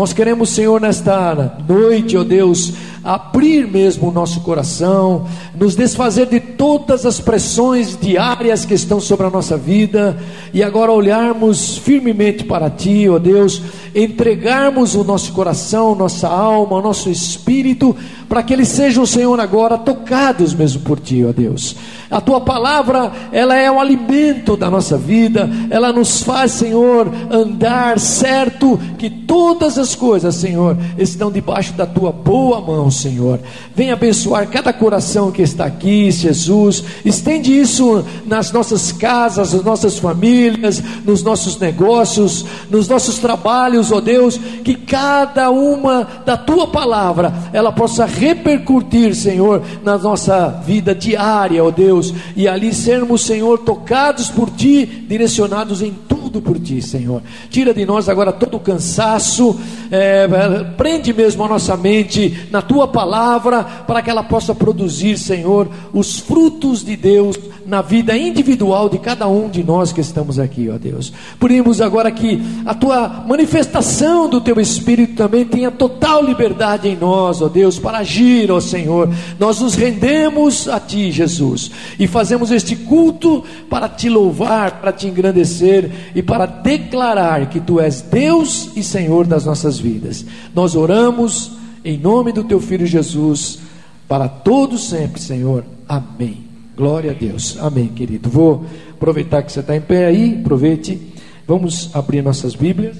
Nós queremos, Senhor, nesta noite, ó Deus, abrir mesmo o nosso coração, nos desfazer de todas as pressões diárias que estão sobre a nossa vida e agora olharmos firmemente para Ti, ó Deus, entregarmos o nosso coração, nossa alma, o nosso espírito, para que eles sejam, Senhor, agora tocados mesmo por Ti, ó Deus. A Tua palavra, ela é o alimento da nossa vida, ela nos faz, Senhor, andar certo que todas as coisas, Senhor, estão debaixo da Tua boa mão, Senhor. Vem abençoar cada coração que está aqui, Jesus. Estende isso nas nossas casas, nas nossas famílias, nos nossos negócios, nos nossos trabalhos, ó Deus, que cada uma da tua palavra ela possa repercutir, Senhor, na nossa vida diária, ó Deus, e ali sermos, Senhor, tocados por ti, direcionados em tudo por ti, Senhor. Tira de nós agora todo o cansaço, é, prende mesmo a nossa mente na tua palavra, para que ela possa produzir, Senhor, os frutos de Deus na vida individual de cada um de nós que estamos aqui, ó Deus. Pedimos agora que a tua manifestação do teu Espírito também tenha total liberdade em nós, ó Deus, para agir, ó Senhor. Nós nos rendemos a ti, Jesus, e fazemos este culto para te louvar, para te engrandecer e para declarar que tu és Deus e Senhor das nossas vidas. Nós oramos em nome do teu filho Jesus, para todos sempre, Senhor. Amém. Glória a Deus. Amém, querido. Vou aproveitar que você está em pé aí, aproveite. Vamos abrir nossas Bíblias.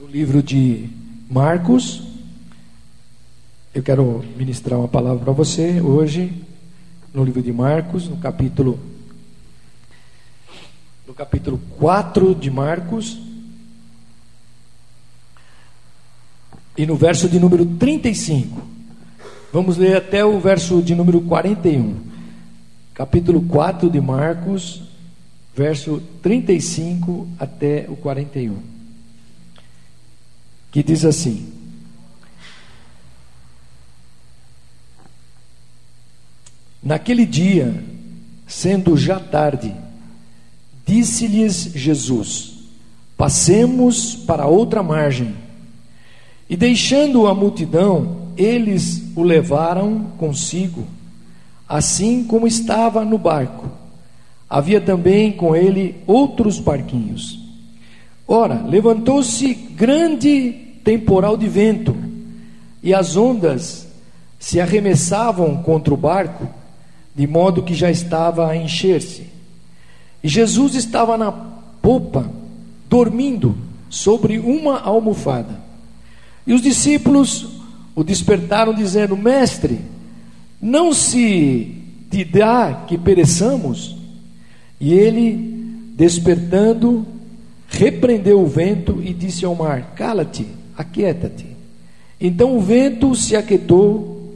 No livro de Marcos. Eu quero ministrar uma palavra para você hoje, no livro de Marcos, no capítulo no capítulo 4 de Marcos. E no verso de número 35. Vamos ler até o verso de número 41. Capítulo 4 de Marcos, verso 35 até o 41. Que diz assim: Naquele dia, sendo já tarde, disse-lhes Jesus: Passemos para outra margem. E deixando a multidão, eles o levaram consigo, assim como estava no barco. Havia também com ele outros barquinhos. Ora, levantou-se grande temporal de vento, e as ondas se arremessavam contra o barco, de modo que já estava a encher-se. Jesus estava na popa, dormindo sobre uma almofada. E os discípulos o despertaram, dizendo: Mestre, não se te dá que pereçamos? E ele, despertando, repreendeu o vento e disse ao mar: Cala-te, aquieta-te. Então o vento se aquietou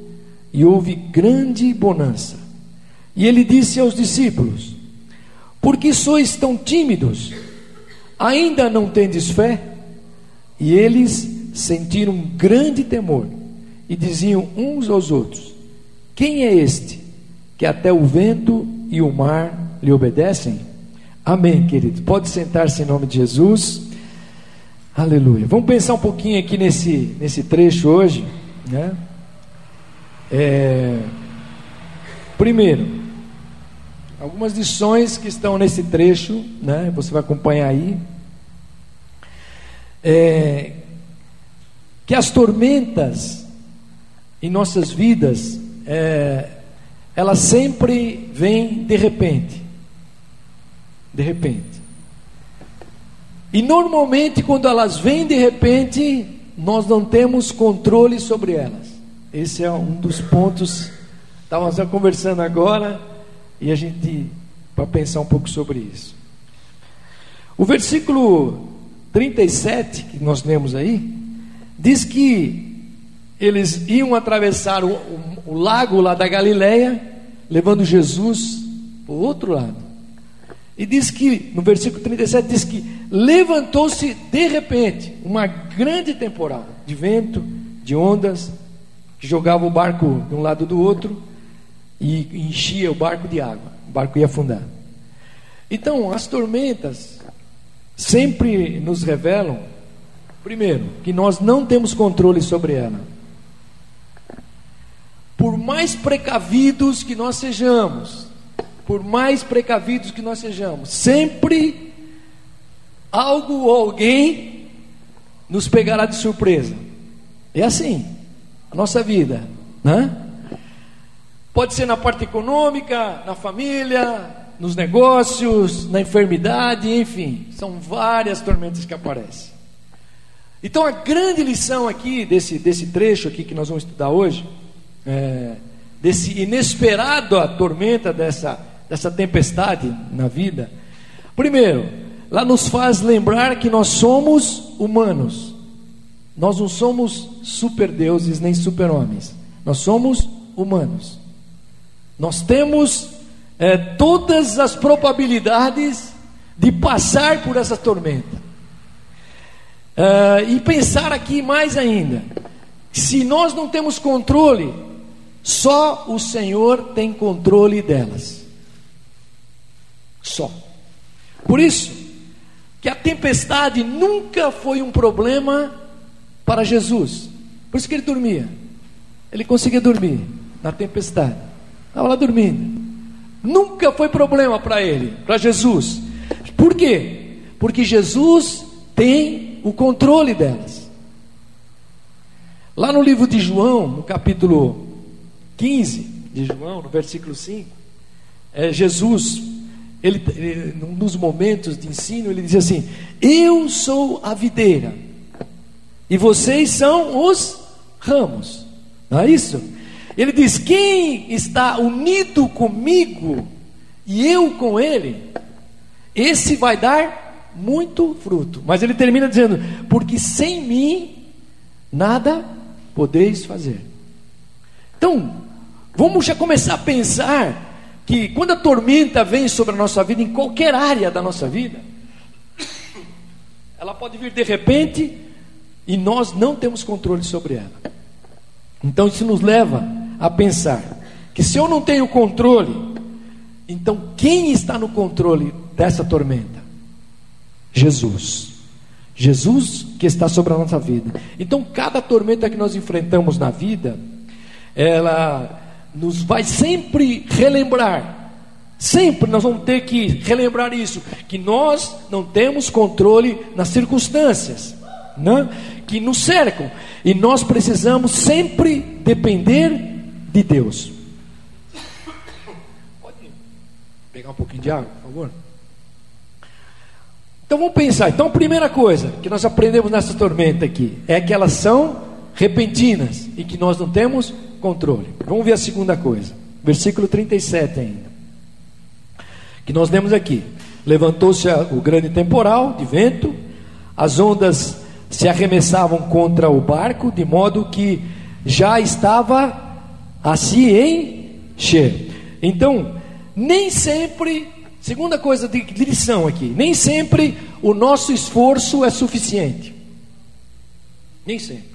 e houve grande bonança. E ele disse aos discípulos: Por que sois tão tímidos? Ainda não tendes fé? E eles sentiram um grande temor e diziam uns aos outros: Quem é este que até o vento e o mar lhe obedecem? Amém, querido. Pode sentar-se em nome de Jesus. Aleluia. Vamos pensar um pouquinho aqui nesse, nesse trecho hoje. Né? É, primeiro, algumas lições que estão nesse trecho, né? você vai acompanhar aí. É, que as tormentas em nossas vidas, é, elas sempre vêm de repente. De repente. E normalmente, quando elas vêm de repente, nós não temos controle sobre elas. Esse é um dos pontos. Estávamos conversando agora e a gente para pensar um pouco sobre isso. O versículo 37 que nós lemos aí, Diz que eles iam atravessar o, o, o lago lá da Galileia, levando Jesus para o outro lado. E diz que, no versículo 37, diz que levantou-se de repente uma grande temporal de vento, de ondas, que jogava o barco de um lado do outro e enchia o barco de água. O barco ia afundar. Então, as tormentas sempre nos revelam Primeiro, que nós não temos controle sobre ela. Por mais precavidos que nós sejamos, por mais precavidos que nós sejamos, sempre algo ou alguém nos pegará de surpresa. É assim, a nossa vida, né? Pode ser na parte econômica, na família, nos negócios, na enfermidade, enfim, são várias tormentas que aparecem. Então a grande lição aqui desse, desse trecho aqui que nós vamos estudar hoje, é, desse inesperado a tormenta dessa, dessa tempestade na vida, primeiro, lá nos faz lembrar que nós somos humanos. Nós não somos super deuses nem super homens. Nós somos humanos. Nós temos é, todas as probabilidades de passar por essa tormenta. É, e pensar aqui mais ainda: se nós não temos controle, só o Senhor tem controle delas. Só. Por isso, que a tempestade nunca foi um problema para Jesus. Por isso que ele dormia. Ele conseguia dormir na tempestade. Estava lá dormindo. Nunca foi problema para ele, para Jesus. Por quê? Porque Jesus tem o controle delas. Lá no livro de João, no capítulo 15 de João, no versículo 5, é, Jesus, ele, ele, num dos momentos de ensino, ele diz assim: Eu sou a videira, e vocês são os ramos. Não é isso? Ele diz: Quem está unido comigo e eu com ele, esse vai dar muito fruto. Mas ele termina dizendo: Porque sem mim nada podeis fazer. Então, vamos já começar a pensar que quando a tormenta vem sobre a nossa vida, em qualquer área da nossa vida, ela pode vir de repente e nós não temos controle sobre ela. Então isso nos leva a pensar que se eu não tenho controle, então quem está no controle dessa tormenta? Jesus. Jesus que está sobre a nossa vida. Então cada tormenta que nós enfrentamos na vida, ela nos vai sempre relembrar Sempre nós vamos ter que relembrar isso, que nós não temos controle nas circunstâncias né, que nos cercam, e nós precisamos sempre depender de Deus. Pode pegar um pouquinho de água, por favor? Então vamos pensar. Então, a primeira coisa que nós aprendemos nessa tormenta aqui é que elas são repentinas e que nós não temos controle. Vamos ver a segunda coisa, versículo 37 ainda. Que nós lemos aqui: Levantou-se o grande temporal de vento, as ondas se arremessavam contra o barco, de modo que já estava a se encher. Então, nem sempre, segunda coisa de lição aqui, nem sempre o nosso esforço é suficiente. Nem sempre.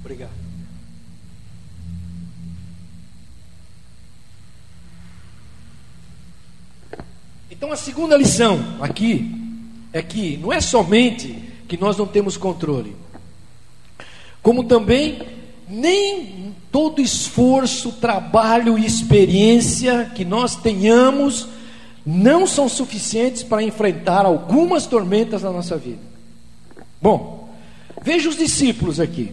Obrigado. Então a segunda lição aqui é que não é somente que nós não temos controle, como também nem todo esforço, trabalho e experiência que nós tenhamos não são suficientes para enfrentar algumas tormentas na nossa vida. Bom, veja os discípulos aqui.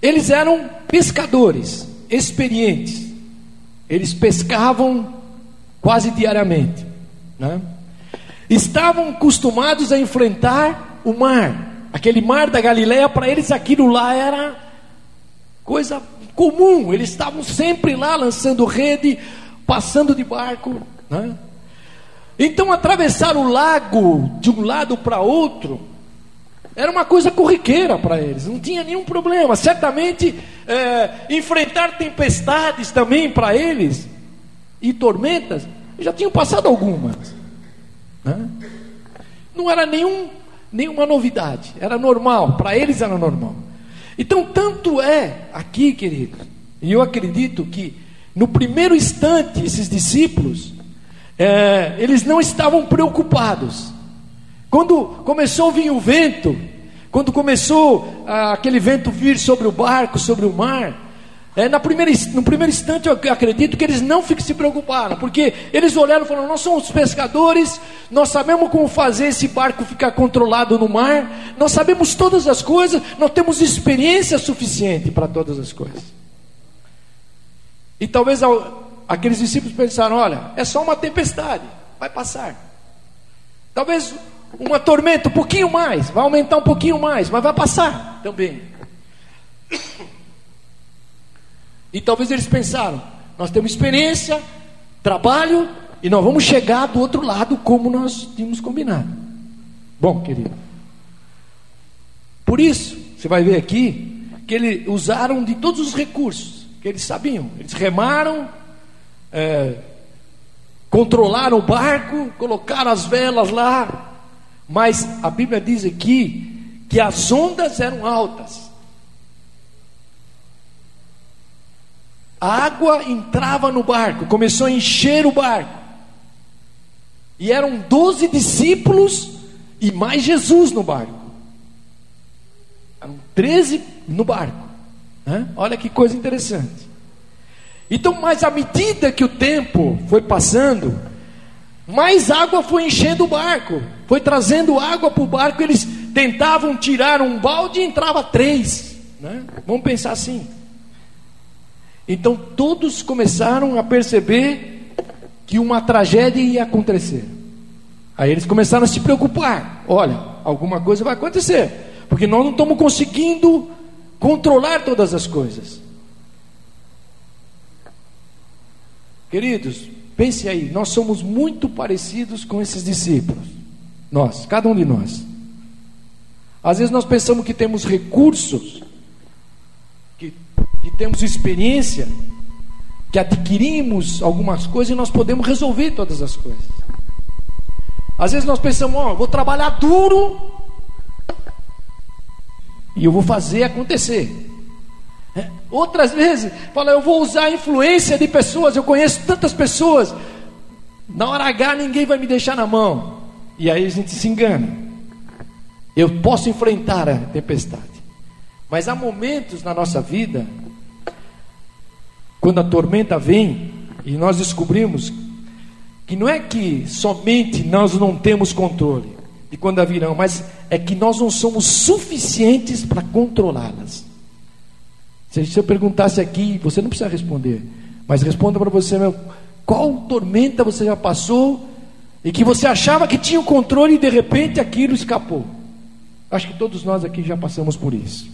Eles eram pescadores experientes. Eles pescavam quase diariamente. Né? Estavam acostumados a enfrentar o mar. Aquele mar da Galileia, para eles aquilo lá era coisa comum. Eles estavam sempre lá lançando rede, passando de barco. Né? Então, atravessar o lago de um lado para outro era uma coisa corriqueira para eles, não tinha nenhum problema. Certamente, é, enfrentar tempestades também para eles e tormentas, já tinham passado algumas. Né? Não era nenhum nenhuma novidade, era normal, para eles era normal. Então, tanto é aqui, querido, e eu acredito que no primeiro instante, esses discípulos, é, eles não estavam preocupados Quando começou a vir o vento, quando começou ah, aquele vento vir sobre o barco, sobre o mar, é, na primeira, no primeiro instante eu acredito que eles não se preocuparam, porque eles olharam e falaram: Nós somos pescadores, nós sabemos como fazer esse barco ficar controlado no mar, nós sabemos todas as coisas, nós temos experiência suficiente para todas as coisas. E talvez aqueles discípulos pensaram: Olha, é só uma tempestade, vai passar. Talvez uma tormenta, um pouquinho mais, vai aumentar um pouquinho mais, mas vai passar também. E talvez eles pensaram: nós temos experiência, trabalho, e nós vamos chegar do outro lado como nós tínhamos combinado. Bom, querido. Por isso, você vai ver aqui que eles usaram de todos os recursos que eles sabiam. Eles remaram, é, controlaram o barco, colocaram as velas lá. Mas a Bíblia diz aqui que as ondas eram altas. A água entrava no barco, começou a encher o barco. E eram doze discípulos e mais Jesus no barco. Eram treze no barco. Né? Olha que coisa interessante. Então, mas à medida que o tempo foi passando, mais água foi enchendo o barco, foi trazendo água para o barco. Eles tentavam tirar um balde e entrava três. Né? Vamos pensar assim. Então todos começaram a perceber que uma tragédia ia acontecer. Aí eles começaram a se preocupar: olha, alguma coisa vai acontecer, porque nós não estamos conseguindo controlar todas as coisas. Queridos, pense aí, nós somos muito parecidos com esses discípulos. Nós, cada um de nós. Às vezes nós pensamos que temos recursos que temos experiência, que adquirimos algumas coisas e nós podemos resolver todas as coisas. Às vezes nós pensamos, ó, oh, vou trabalhar duro e eu vou fazer acontecer. É. Outras vezes, fala, eu vou usar a influência de pessoas, eu conheço tantas pessoas, na hora H ninguém vai me deixar na mão. E aí a gente se engana. Eu posso enfrentar a tempestade. Mas há momentos na nossa vida quando a tormenta vem e nós descobrimos que não é que somente nós não temos controle de quando virão, mas é que nós não somos suficientes para controlá-las. Se eu perguntasse aqui, você não precisa responder, mas responda para você, meu, qual tormenta você já passou e que você achava que tinha o controle e de repente aquilo escapou? Acho que todos nós aqui já passamos por isso.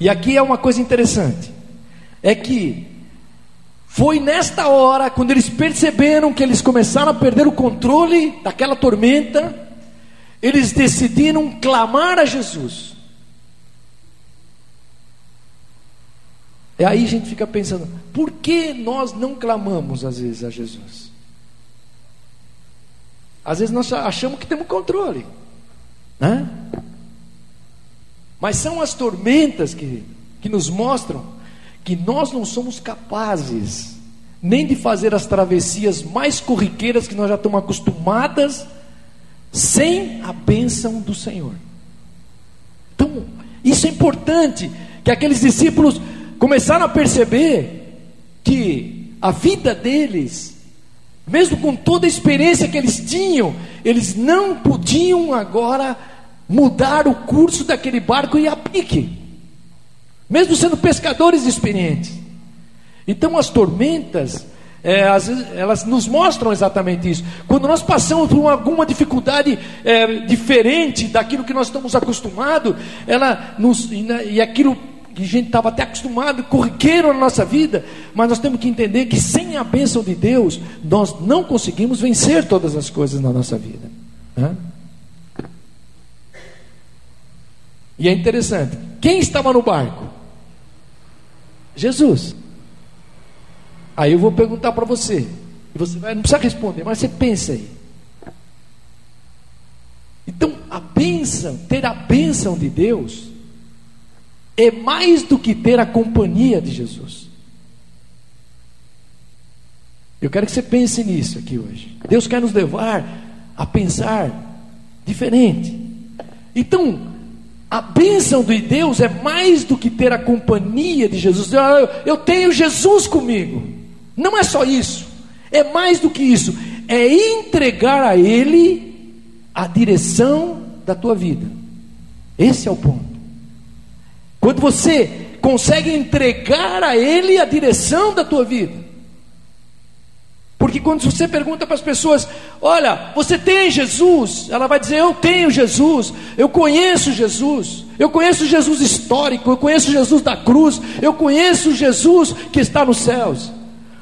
E aqui é uma coisa interessante é que foi nesta hora, quando eles perceberam que eles começaram a perder o controle daquela tormenta, eles decidiram clamar a Jesus. E aí a gente fica pensando, por que nós não clamamos às vezes a Jesus? Às vezes nós achamos que temos controle, né? Mas são as tormentas que, que nos mostram que nós não somos capazes nem de fazer as travessias mais corriqueiras que nós já estamos acostumadas sem a bênção do Senhor. Então, isso é importante que aqueles discípulos começaram a perceber que a vida deles, mesmo com toda a experiência que eles tinham, eles não podiam agora mudar o curso daquele barco e a pique mesmo sendo pescadores experientes. Então as tormentas, é, as, elas nos mostram exatamente isso. Quando nós passamos por alguma dificuldade é, diferente daquilo que nós estamos acostumados, ela nos, e, e aquilo que a gente estava até acostumado, corriqueiro na nossa vida, mas nós temos que entender que sem a bênção de Deus, nós não conseguimos vencer todas as coisas na nossa vida. Né? E é interessante, quem estava no barco? Jesus. Aí eu vou perguntar para você, e você vai, não precisa responder, mas você pensa aí. Então, a bênção, ter a bênção de Deus, é mais do que ter a companhia de Jesus. Eu quero que você pense nisso aqui hoje. Deus quer nos levar a pensar diferente. Então, a bênção de Deus é mais do que ter a companhia de Jesus. Eu tenho Jesus comigo. Não é só isso. É mais do que isso. É entregar a Ele a direção da tua vida. Esse é o ponto. Quando você consegue entregar a Ele a direção da tua vida. Porque quando você pergunta para as pessoas, olha, você tem Jesus? Ela vai dizer, eu tenho Jesus, eu conheço Jesus, eu conheço Jesus histórico, eu conheço Jesus da cruz, eu conheço Jesus que está nos céus.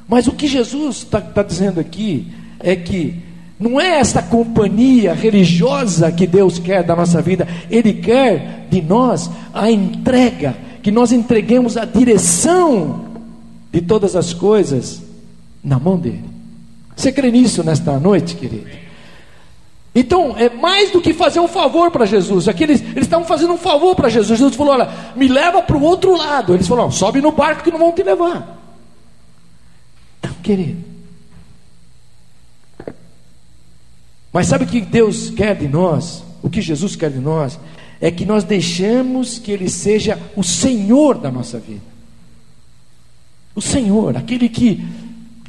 Mas o que Jesus está tá dizendo aqui é que não é essa companhia religiosa que Deus quer da nossa vida, Ele quer de nós a entrega, que nós entreguemos a direção de todas as coisas na mão dEle. Você crê nisso nesta noite, querido? Então, é mais do que fazer um favor para Jesus. Aqueles, eles estavam fazendo um favor para Jesus. Jesus falou: Olha, me leva para o outro lado. Eles falaram: Sobe no barco que não vão te levar. Então, querido. Mas sabe o que Deus quer de nós? O que Jesus quer de nós? É que nós deixemos que Ele seja o Senhor da nossa vida. O Senhor, aquele que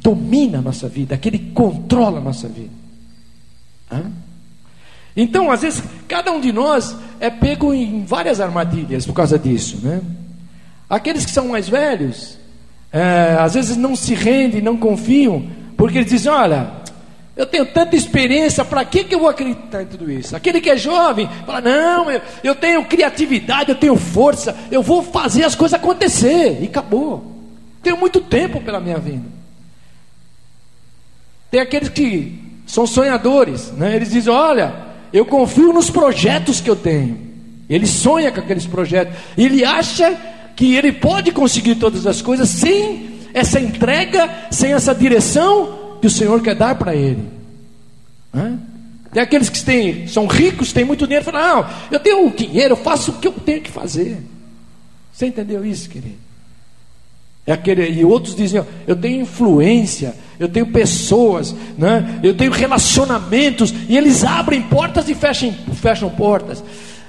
domina a nossa vida, aquele que controla a nossa vida. Hã? Então, às vezes, cada um de nós é pego em várias armadilhas por causa disso. Né? Aqueles que são mais velhos, é, às vezes não se rendem, não confiam, porque eles dizem: Olha, eu tenho tanta experiência, para que, que eu vou acreditar em tudo isso? Aquele que é jovem fala: Não, eu, eu tenho criatividade, eu tenho força, eu vou fazer as coisas acontecer, e acabou. Tenho muito tempo pela minha vida. Tem aqueles que são sonhadores, né? eles dizem: Olha, eu confio nos projetos que eu tenho. Ele sonha com aqueles projetos, ele acha que ele pode conseguir todas as coisas sem essa entrega, sem essa direção que o Senhor quer dar para ele. Tem aqueles que têm, são ricos, têm muito dinheiro, falam: Não, eu tenho dinheiro, eu faço o que eu tenho que fazer. Você entendeu isso, querido? É aquele, e outros dizem: eu tenho influência, eu tenho pessoas, né? eu tenho relacionamentos, e eles abrem portas e fecham, fecham portas.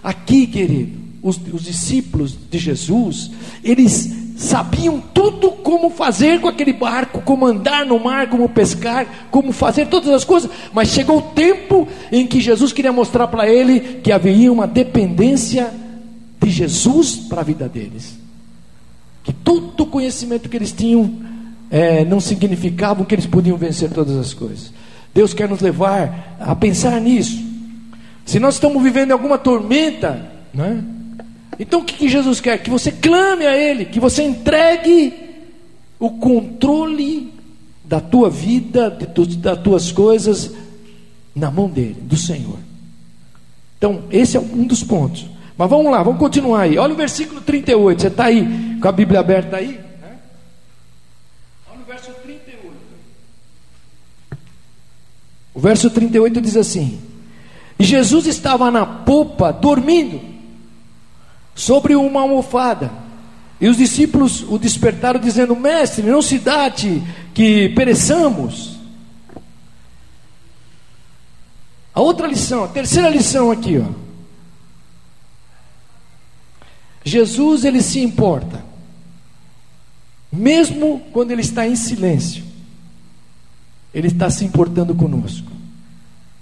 Aqui, querido, os, os discípulos de Jesus, eles sabiam tudo como fazer com aquele barco, como andar no mar, como pescar, como fazer todas as coisas, mas chegou o tempo em que Jesus queria mostrar para ele que havia uma dependência de Jesus para a vida deles todo o conhecimento que eles tinham é, não significava que eles podiam vencer todas as coisas. Deus quer nos levar a pensar nisso. Se nós estamos vivendo alguma tormenta, né? então o que, que Jesus quer? Que você clame a Ele, que você entregue o controle da tua vida, de tu, das tuas coisas, na mão dele, do Senhor. Então, esse é um dos pontos. Mas vamos lá, vamos continuar aí. Olha o versículo 38. Você está aí com a Bíblia aberta aí? Né? Olha o verso 38. O verso 38 diz assim: E Jesus estava na popa, dormindo, sobre uma almofada. E os discípulos o despertaram, dizendo: Mestre, não se date que pereçamos. A outra lição, a terceira lição aqui, ó. Jesus ele se importa, mesmo quando ele está em silêncio, ele está se importando conosco,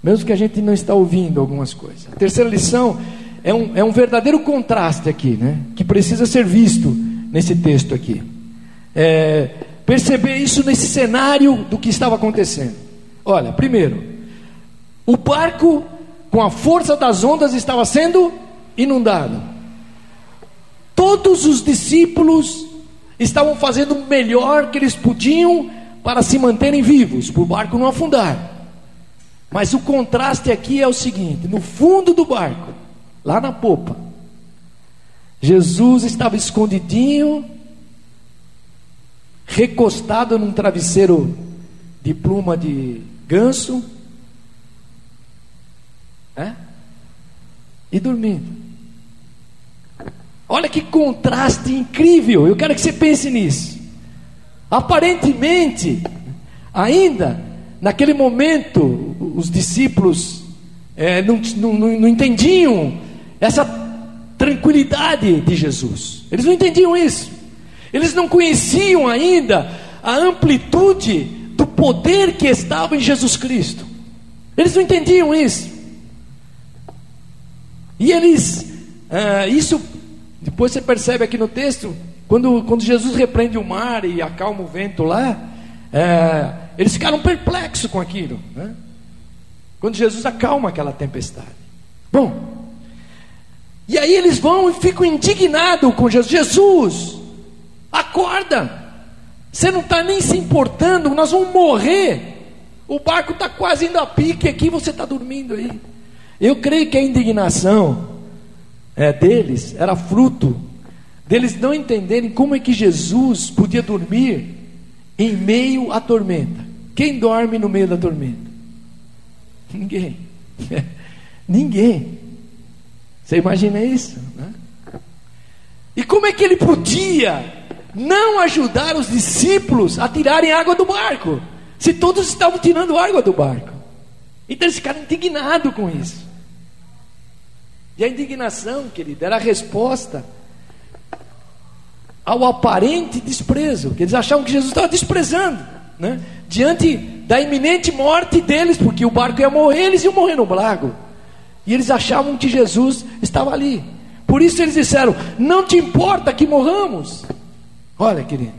mesmo que a gente não está ouvindo algumas coisas. A terceira lição é um, é um verdadeiro contraste aqui, né? Que precisa ser visto nesse texto aqui. É, perceber isso nesse cenário do que estava acontecendo. Olha, primeiro, o barco com a força das ondas estava sendo inundado. Todos os discípulos estavam fazendo o melhor que eles podiam para se manterem vivos, para o barco não afundar. Mas o contraste aqui é o seguinte: no fundo do barco, lá na popa, Jesus estava escondidinho, recostado num travesseiro de pluma de ganso, é? e dormindo. Olha que contraste incrível. Eu quero que você pense nisso. Aparentemente, ainda naquele momento, os discípulos é, não, não, não entendiam essa tranquilidade de Jesus. Eles não entendiam isso. Eles não conheciam ainda a amplitude do poder que estava em Jesus Cristo. Eles não entendiam isso. E eles, ah, isso, depois você percebe aqui no texto, quando, quando Jesus repreende o mar e acalma o vento lá, é, eles ficaram perplexos com aquilo. Né? Quando Jesus acalma aquela tempestade. Bom, e aí eles vão e ficam indignados com Jesus. Jesus, acorda! Você não está nem se importando, nós vamos morrer. O barco está quase indo a pique aqui, você está dormindo aí. Eu creio que a indignação é, deles era fruto deles não entenderem como é que Jesus podia dormir em meio à tormenta. Quem dorme no meio da tormenta? Ninguém. Ninguém. Você imagina isso? Né? E como é que ele podia não ajudar os discípulos a tirarem água do barco? Se todos estavam tirando água do barco. Então eles ficaram indignados com isso. E a indignação, querido, era a resposta ao aparente desprezo, que eles achavam que Jesus estava desprezando, né? diante da iminente morte deles, porque o barco ia morrer, eles iam morrer no lago, e eles achavam que Jesus estava ali, por isso eles disseram: Não te importa que morramos. Olha, querido,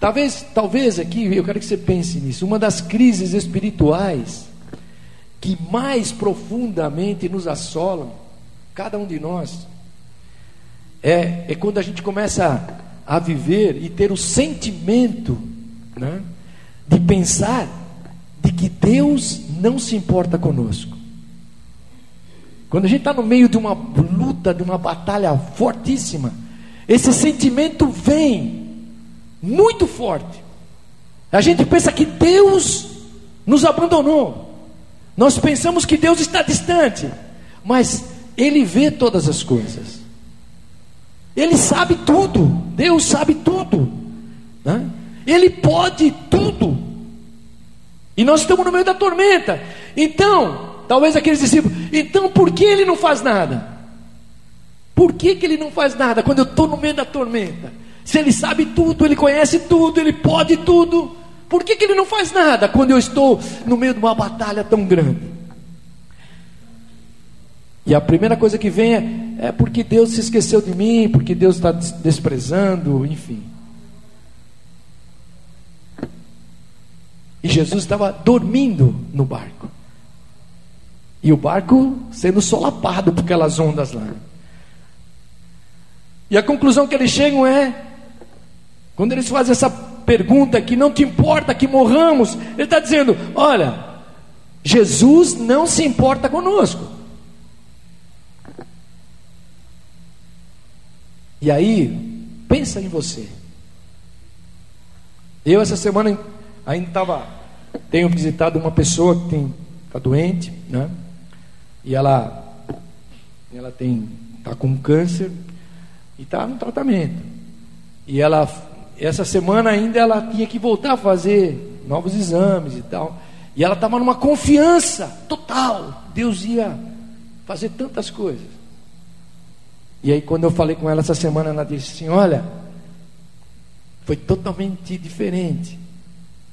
talvez, talvez aqui, eu quero que você pense nisso, uma das crises espirituais que mais profundamente nos assolam, cada um de nós, é, é quando a gente começa a, viver e ter o sentimento né, de pensar de que Deus não se importa conosco. Quando a gente está no meio de uma luta, de uma batalha fortíssima, esse sentimento vem muito forte. A gente pensa que Deus nos abandonou. Nós pensamos que Deus está distante, mas Ele vê todas as coisas. Ele sabe tudo, Deus sabe tudo, né? Ele pode tudo, e nós estamos no meio da tormenta. Então, talvez aqueles discípulos, então por que ele não faz nada? Por que, que ele não faz nada quando eu estou no meio da tormenta? Se ele sabe tudo, ele conhece tudo, ele pode tudo, por que, que ele não faz nada quando eu estou no meio de uma batalha tão grande? E a primeira coisa que vem é, é porque Deus se esqueceu de mim, porque Deus está desprezando, enfim. E Jesus estava dormindo no barco. E o barco sendo solapado por aquelas ondas lá. E a conclusão que eles chegam é: quando eles fazem essa pergunta que não te importa que morramos, ele está dizendo: olha, Jesus não se importa conosco. E aí, pensa em você. Eu essa semana ainda estava, tenho visitado uma pessoa que tem está doente, né? E ela, ela tem, está com câncer e está no tratamento. E ela, essa semana ainda ela tinha que voltar a fazer novos exames e tal. E ela estava numa confiança total. Deus ia fazer tantas coisas. E aí, quando eu falei com ela essa semana, ela disse assim: Olha, foi totalmente diferente.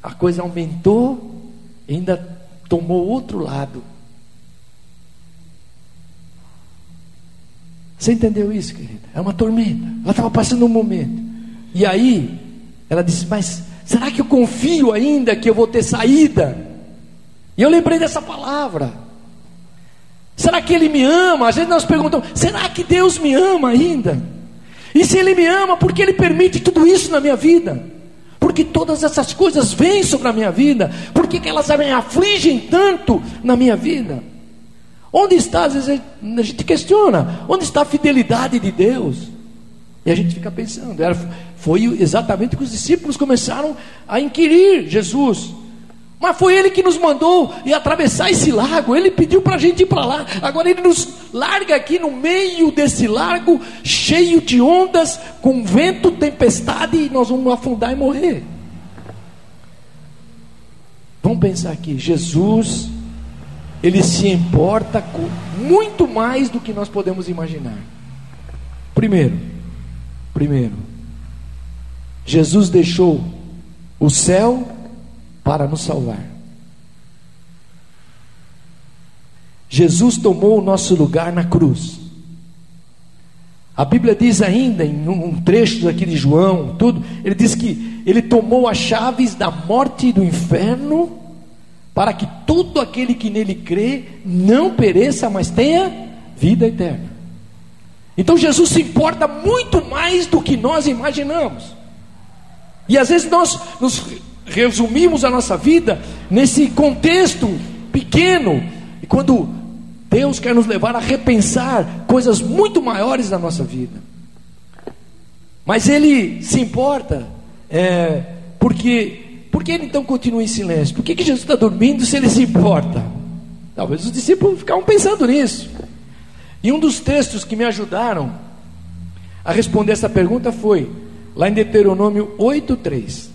A coisa aumentou ainda tomou outro lado. Você entendeu isso, querida? É uma tormenta. Ela estava passando um momento. E aí, ela disse: Mas será que eu confio ainda que eu vou ter saída? E eu lembrei dessa palavra. Será que Ele me ama? Às vezes nós perguntamos: será que Deus me ama ainda? E se Ele me ama, por que Ele permite tudo isso na minha vida? Porque todas essas coisas vêm sobre a minha vida? Por que, elas me afligem tanto na minha vida? Onde está, às vezes a gente questiona, onde está a fidelidade de Deus? E a gente fica pensando, era, foi exatamente o que os discípulos começaram a inquirir Jesus. Mas foi ele que nos mandou ir atravessar esse lago. Ele pediu para a gente ir para lá. Agora ele nos larga aqui no meio desse lago, cheio de ondas, com vento, tempestade, e nós vamos afundar e morrer. Vamos pensar aqui: Jesus, ele se importa com muito mais do que nós podemos imaginar. Primeiro, primeiro, Jesus deixou o céu para nos salvar. Jesus tomou o nosso lugar na cruz. A Bíblia diz ainda, em um trecho aqui de João, tudo, ele diz que ele tomou as chaves da morte e do inferno, para que todo aquele que nele crê não pereça, mas tenha vida eterna. Então Jesus se importa muito mais do que nós imaginamos. E às vezes nós nos resumimos a nossa vida nesse contexto pequeno, e quando Deus quer nos levar a repensar coisas muito maiores da nossa vida. Mas Ele se importa, é, porque porque Ele então continua em silêncio? Por que, que Jesus está dormindo se Ele se importa? Talvez os discípulos ficavam pensando nisso. E um dos textos que me ajudaram a responder essa pergunta foi lá em Deuteronômio 8:3.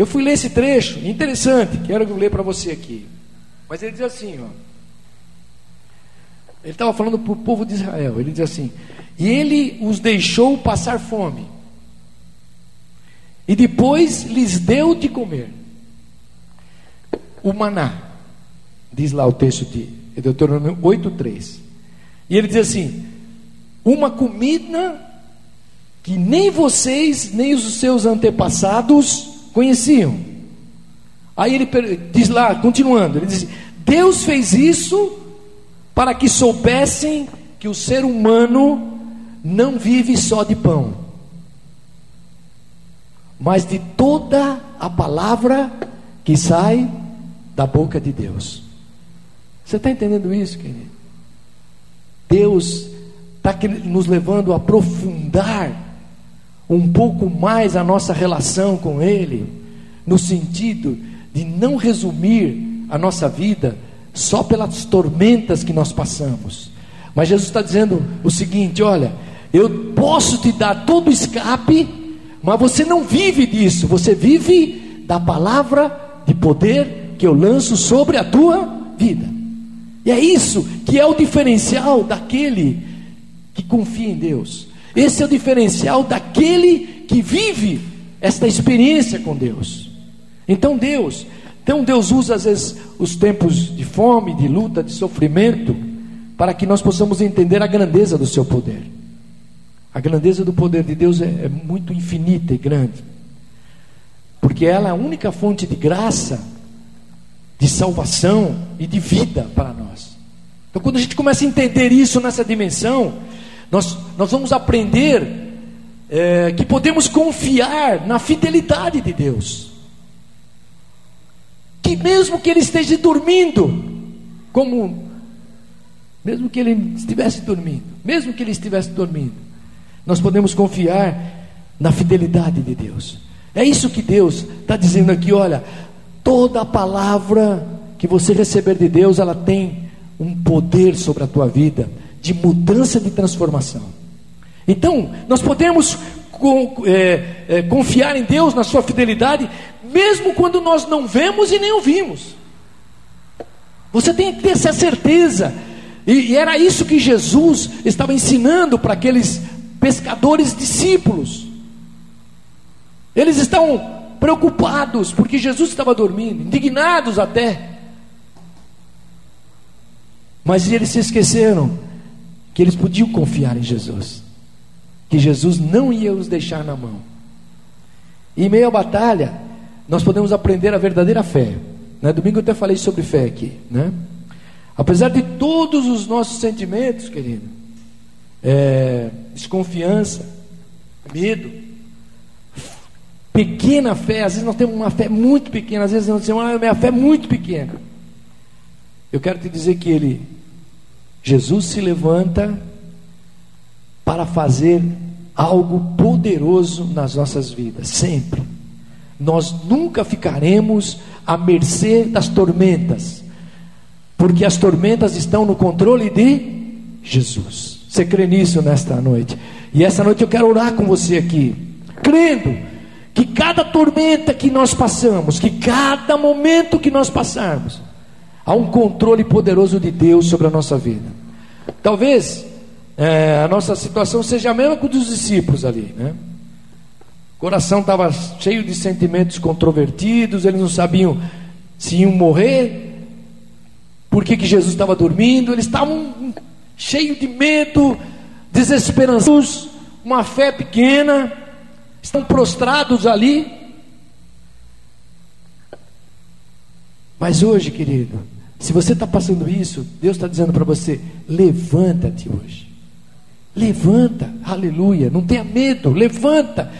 Eu fui ler esse trecho, interessante, quero ler para você aqui. Mas ele diz assim, ó. Ele estava falando para o povo de Israel. Ele diz assim: E ele os deixou passar fome, e depois lhes deu de comer o maná, diz lá o texto de Deuteronômio 8,3. E ele diz assim: Uma comida que nem vocês, nem os seus antepassados conheciam. Aí ele diz lá, continuando: Ele diz: Deus fez isso para que soubessem que o ser humano não vive só de pão, mas de toda a palavra que sai da boca de Deus. Você está entendendo isso, querido? Deus está nos levando a aprofundar um pouco mais a nossa relação com Ele, no sentido de não resumir a nossa vida só pelas tormentas que nós passamos. Mas Jesus está dizendo o seguinte: olha, eu posso te dar todo escape, mas você não vive disso, você vive da palavra de poder que eu lanço sobre a tua vida. E é isso que é o diferencial daquele que confia em Deus. Esse é o diferencial daquele que vive esta experiência com Deus. Então Deus, então Deus usa às vezes os tempos de fome, de luta, de sofrimento, para que nós possamos entender a grandeza do seu poder. A grandeza do poder de Deus é, é muito infinita e grande, porque ela é a única fonte de graça, de salvação e de vida para nós. Então, quando a gente começa a entender isso nessa dimensão, nós, nós vamos aprender é, que podemos confiar na fidelidade de Deus que mesmo que ele esteja dormindo, como mesmo que ele estivesse dormindo, mesmo que ele estivesse dormindo, nós podemos confiar na fidelidade de Deus. É isso que Deus está dizendo aqui, olha, toda palavra que você receber de Deus, ela tem um poder sobre a tua vida de mudança de transformação. Então, nós podemos é, é, confiar em Deus, na sua fidelidade, mesmo quando nós não vemos e nem ouvimos. Você tem que ter essa certeza. E, e era isso que Jesus estava ensinando para aqueles pescadores discípulos. Eles estavam preocupados porque Jesus estava dormindo, indignados até. Mas eles se esqueceram que eles podiam confiar em Jesus, que Jesus não ia os deixar na mão. E em meio à batalha, nós podemos aprender a verdadeira fé. Né? Domingo eu até falei sobre fé aqui. Né? Apesar de todos os nossos sentimentos, querido, é, desconfiança, medo, pequena fé, às vezes nós temos uma fé muito pequena, às vezes nós dizemos, ah, minha fé é muito pequena. Eu quero te dizer que ele, Jesus se levanta para fazer algo poderoso nas nossas vidas, sempre nós nunca ficaremos à mercê das tormentas, porque as tormentas estão no controle de Jesus. Você crê nisso nesta noite? E essa noite eu quero orar com você aqui, crendo que cada tormenta que nós passamos, que cada momento que nós passarmos, há um controle poderoso de Deus sobre a nossa vida. Talvez é, a nossa situação seja a mesma que dos discípulos ali, né? O coração estava cheio de sentimentos controvertidos, eles não sabiam se iam morrer, por que, que Jesus estava dormindo, eles estavam cheios de medo, desesperançosos, uma fé pequena, estão prostrados ali. Mas hoje, querido, se você está passando isso, Deus está dizendo para você: levanta-te hoje. Levanta, aleluia, não tenha medo, levanta.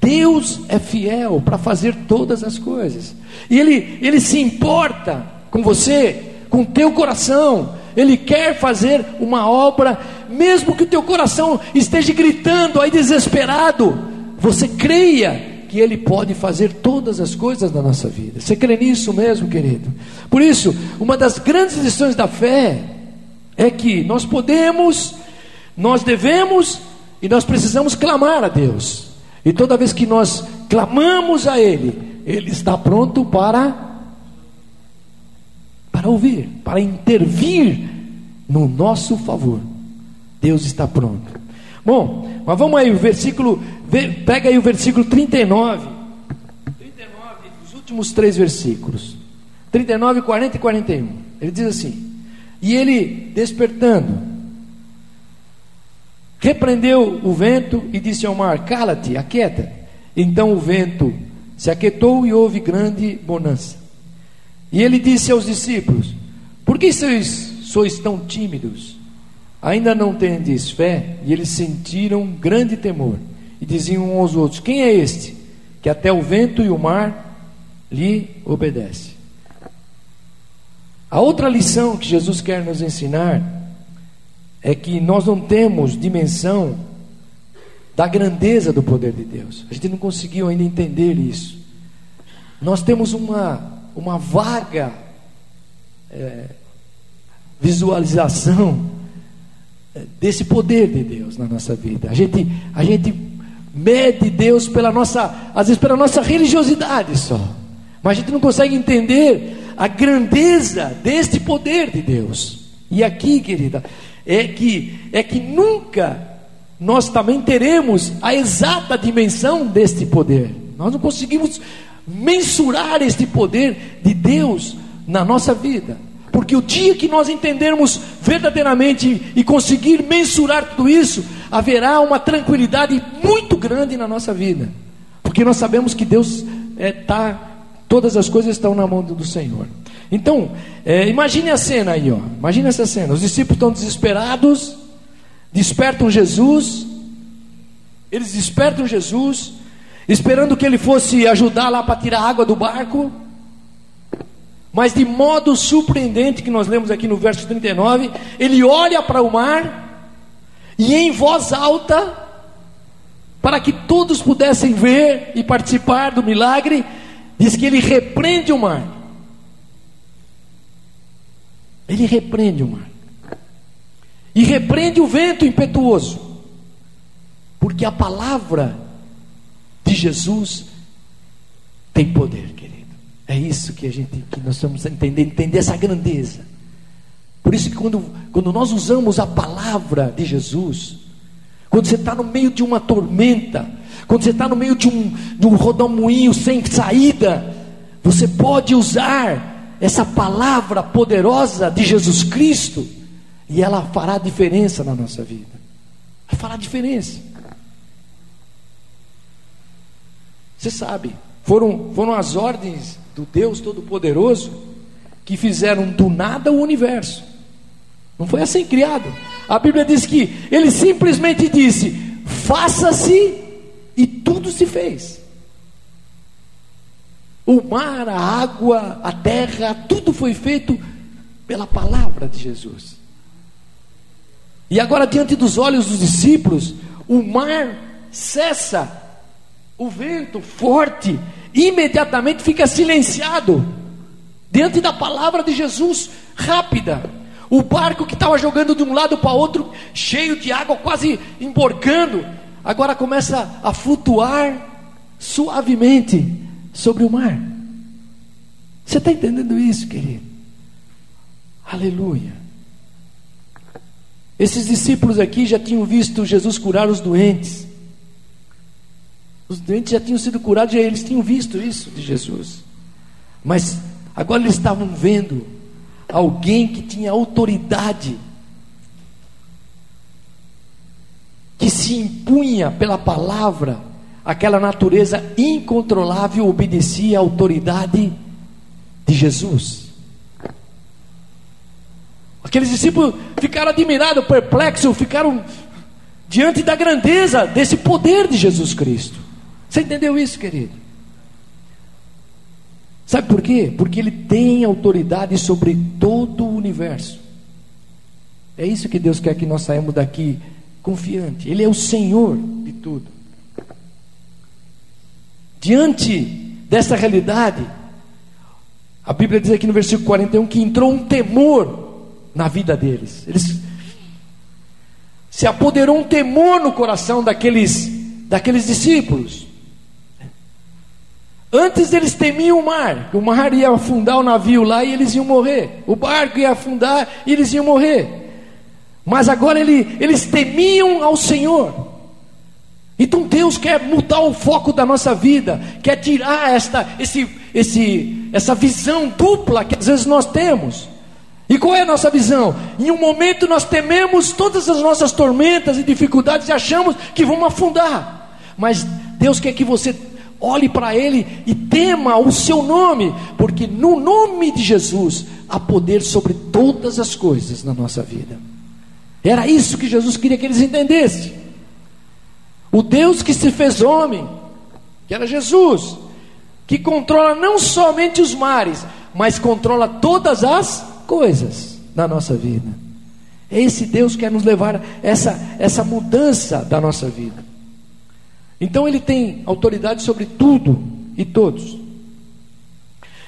Deus é fiel para fazer todas as coisas. E ele, ele se importa com você, com o teu coração. Ele quer fazer uma obra, mesmo que o teu coração esteja gritando aí desesperado. Você creia que Ele pode fazer todas as coisas na nossa vida. Você crê nisso mesmo, querido? Por isso, uma das grandes lições da fé é que nós podemos, nós devemos e nós precisamos clamar a Deus. E toda vez que nós clamamos a Ele, Ele está pronto para para ouvir, para intervir no nosso favor. Deus está pronto. Bom, mas vamos aí, o versículo, pega aí o versículo 39. 39, os últimos três versículos. 39, 40 e 41. Ele diz assim: E ele, despertando, repreendeu o vento e disse ao mar: Cala-te, aquieta. Então o vento se aquietou e houve grande bonança. E ele disse aos discípulos: Por que sois, sois tão tímidos? Ainda não tendes fé? E eles sentiram grande temor e diziam uns aos outros: Quem é este que até o vento e o mar lhe obedece? A outra lição que Jesus quer nos ensinar é que nós não temos dimensão da grandeza do poder de Deus. A gente não conseguiu ainda entender isso. Nós temos uma, uma vaga é, visualização desse poder de Deus na nossa vida. A gente, a gente mede Deus pela nossa, às vezes pela nossa religiosidade só. Mas a gente não consegue entender a grandeza deste poder de Deus. E aqui, querida, é que, é que nunca nós também teremos a exata dimensão deste poder. Nós não conseguimos mensurar este poder de Deus na nossa vida. Porque o dia que nós entendermos verdadeiramente e conseguir mensurar tudo isso, haverá uma tranquilidade muito grande na nossa vida. Porque nós sabemos que Deus está, é, todas as coisas estão na mão do Senhor. Então, é, imagine a cena aí, ó. Imagine essa cena. Os discípulos estão desesperados, despertam Jesus, eles despertam Jesus, esperando que ele fosse ajudar lá para tirar água do barco. Mas de modo surpreendente, que nós lemos aqui no verso 39, ele olha para o mar e em voz alta, para que todos pudessem ver e participar do milagre, diz que ele repreende o mar. Ele repreende o mar. E repreende o vento impetuoso. Porque a palavra de Jesus tem poder, querido. É isso que a gente que nós vamos entender, entender essa grandeza. Por isso que quando, quando nós usamos a palavra de Jesus, quando você está no meio de uma tormenta, quando você está no meio de um, de um rodomoinho sem saída, você pode usar essa palavra poderosa de Jesus Cristo e ela fará diferença na nossa vida. Fará diferença. Você sabe, foram, foram as ordens do Deus Todo-Poderoso que fizeram do nada o universo. Não foi assim criado. A Bíblia diz que ele simplesmente disse: faça-se, e tudo se fez. O mar, a água, a terra, tudo foi feito pela palavra de Jesus. E agora, diante dos olhos dos discípulos, o mar cessa, o vento forte, imediatamente fica silenciado, diante da palavra de Jesus, rápida. O barco que estava jogando de um lado para outro, cheio de água, quase emborcando, agora começa a flutuar suavemente sobre o mar. Você está entendendo isso, querido? Aleluia. Esses discípulos aqui já tinham visto Jesus curar os doentes. Os doentes já tinham sido curados, já eles tinham visto isso de Jesus. Mas agora eles estavam vendo alguém que tinha autoridade, que se impunha pela palavra, aquela natureza incontrolável obedecia à autoridade de Jesus. Aqueles discípulos ficaram admirados, perplexos, ficaram diante da grandeza desse poder de Jesus Cristo. Você entendeu isso, querido? Sabe por quê? Porque ele tem autoridade sobre todo o universo. É isso que Deus quer que nós saímos daqui confiante. Ele é o Senhor de tudo. Diante dessa realidade, a Bíblia diz aqui no versículo 41 que entrou um temor na vida deles. Eles se apoderou um temor no coração daqueles daqueles discípulos. Antes eles temiam o mar, o mar ia afundar o navio lá e eles iam morrer. O barco ia afundar e eles iam morrer. Mas agora ele, eles temiam ao Senhor. Então Deus quer mudar o foco da nossa vida, quer tirar esta, esse, esse, essa visão dupla que às vezes nós temos. E qual é a nossa visão? Em um momento nós tememos todas as nossas tormentas e dificuldades e achamos que vamos afundar. Mas Deus quer que você olhe para Ele e tema o seu nome, porque no nome de Jesus há poder sobre todas as coisas na nossa vida. Era isso que Jesus queria que eles entendessem. O Deus que se fez homem, que era Jesus, que controla não somente os mares, mas controla todas as coisas na nossa vida. Esse Deus quer nos levar a essa, essa mudança da nossa vida. Então ele tem autoridade sobre tudo e todos.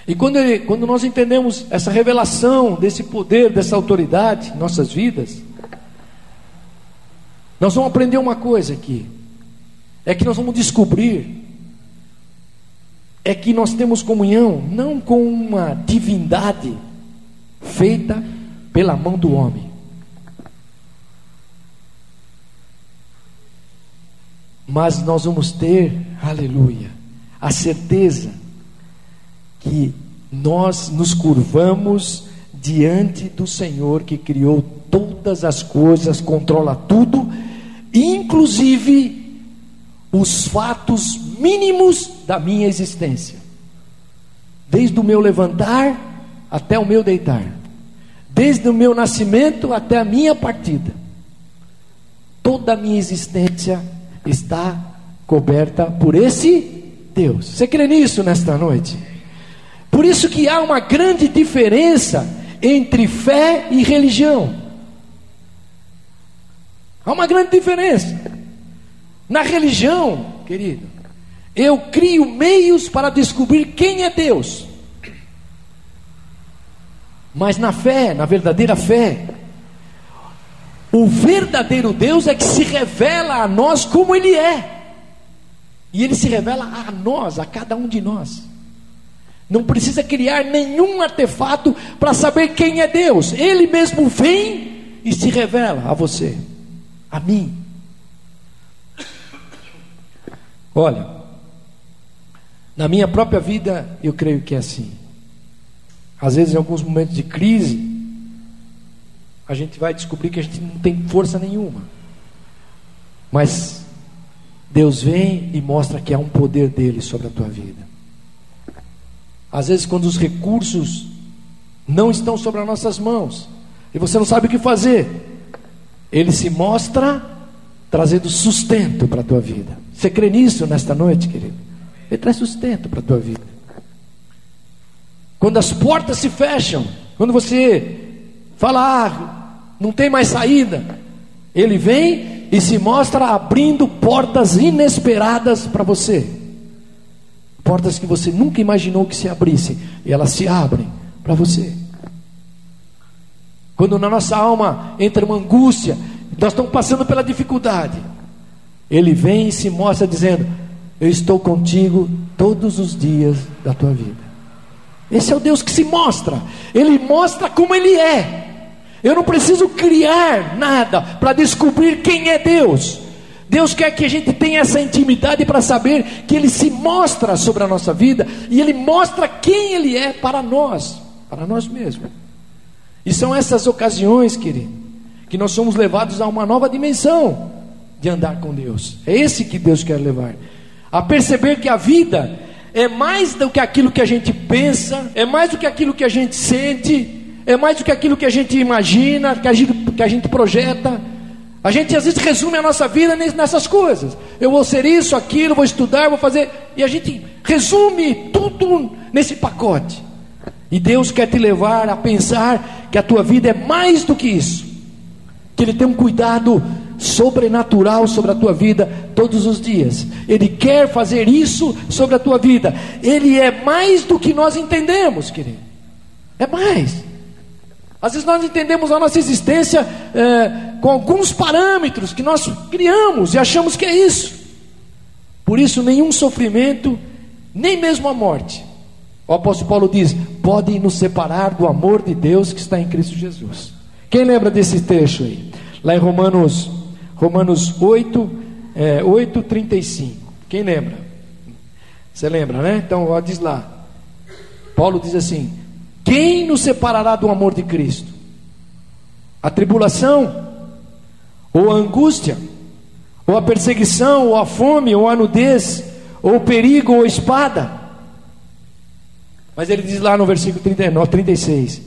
E quando, ele, quando nós entendemos essa revelação desse poder, dessa autoridade em nossas vidas, nós vamos aprender uma coisa aqui: é que nós vamos descobrir é que nós temos comunhão não com uma divindade feita pela mão do homem, mas nós vamos ter, aleluia, a certeza que nós nos curvamos diante do Senhor que criou todas as coisas, controla tudo, inclusive os fatos mínimos da minha existência, desde o meu levantar até o meu deitar, desde o meu nascimento até a minha partida, toda a minha existência está coberta por esse Deus. Você crê nisso nesta noite? Por isso que há uma grande diferença entre fé e religião. Há uma grande diferença. Na religião, querido, eu crio meios para descobrir quem é Deus. Mas na fé, na verdadeira fé, o verdadeiro Deus é que se revela a nós como Ele é. E Ele se revela a nós, a cada um de nós. Não precisa criar nenhum artefato para saber quem é Deus. Ele mesmo vem e se revela a você, a mim. Olha, na minha própria vida, eu creio que é assim. Às vezes, em alguns momentos de crise, a gente vai descobrir que a gente não tem força nenhuma. Mas Deus vem e mostra que há um poder dele sobre a tua vida. Às vezes, quando os recursos não estão sobre as nossas mãos e você não sabe o que fazer, ele se mostra trazendo sustento para a tua vida. Você crê nisso nesta noite, querido? Ele traz sustento para a tua vida. Quando as portas se fecham, quando você fala, ah, não tem mais saída. Ele vem e se mostra abrindo portas inesperadas para você. Portas que você nunca imaginou que se abrissem, e elas se abrem para você. Quando na nossa alma entra uma angústia, nós estamos passando pela dificuldade. Ele vem e se mostra dizendo: Eu estou contigo todos os dias da tua vida. Esse é o Deus que se mostra. Ele mostra como Ele é. Eu não preciso criar nada para descobrir quem é Deus. Deus quer que a gente tenha essa intimidade para saber que Ele se mostra sobre a nossa vida e Ele mostra quem Ele é para nós, para nós mesmos. E são essas ocasiões, querido, que nós somos levados a uma nova dimensão de andar com Deus. É esse que Deus quer levar. A perceber que a vida é mais do que aquilo que a gente pensa, é mais do que aquilo que a gente sente, é mais do que aquilo que a gente imagina, que a gente, que a gente projeta. A gente às vezes resume a nossa vida nessas coisas. Eu vou ser isso, aquilo, vou estudar, vou fazer. E a gente resume tudo nesse pacote. E Deus quer te levar a pensar que a tua vida é mais do que isso. Que Ele tem um cuidado sobrenatural sobre a tua vida todos os dias. Ele quer fazer isso sobre a tua vida. Ele é mais do que nós entendemos, querido. É mais. Às vezes nós entendemos a nossa existência é, com alguns parâmetros que nós criamos e achamos que é isso. Por isso, nenhum sofrimento, nem mesmo a morte, o apóstolo Paulo diz: podem nos separar do amor de Deus que está em Cristo Jesus. Quem lembra desse texto aí? Lá em Romanos, Romanos 8, é, 8 35. Quem lembra? Você lembra, né? Então, ó, diz lá. Paulo diz assim: Quem nos separará do amor de Cristo? A tribulação? Ou a angústia? Ou a perseguição? Ou a fome? Ou a nudez? Ou o perigo? Ou a espada? Mas ele diz lá no versículo 39, 36: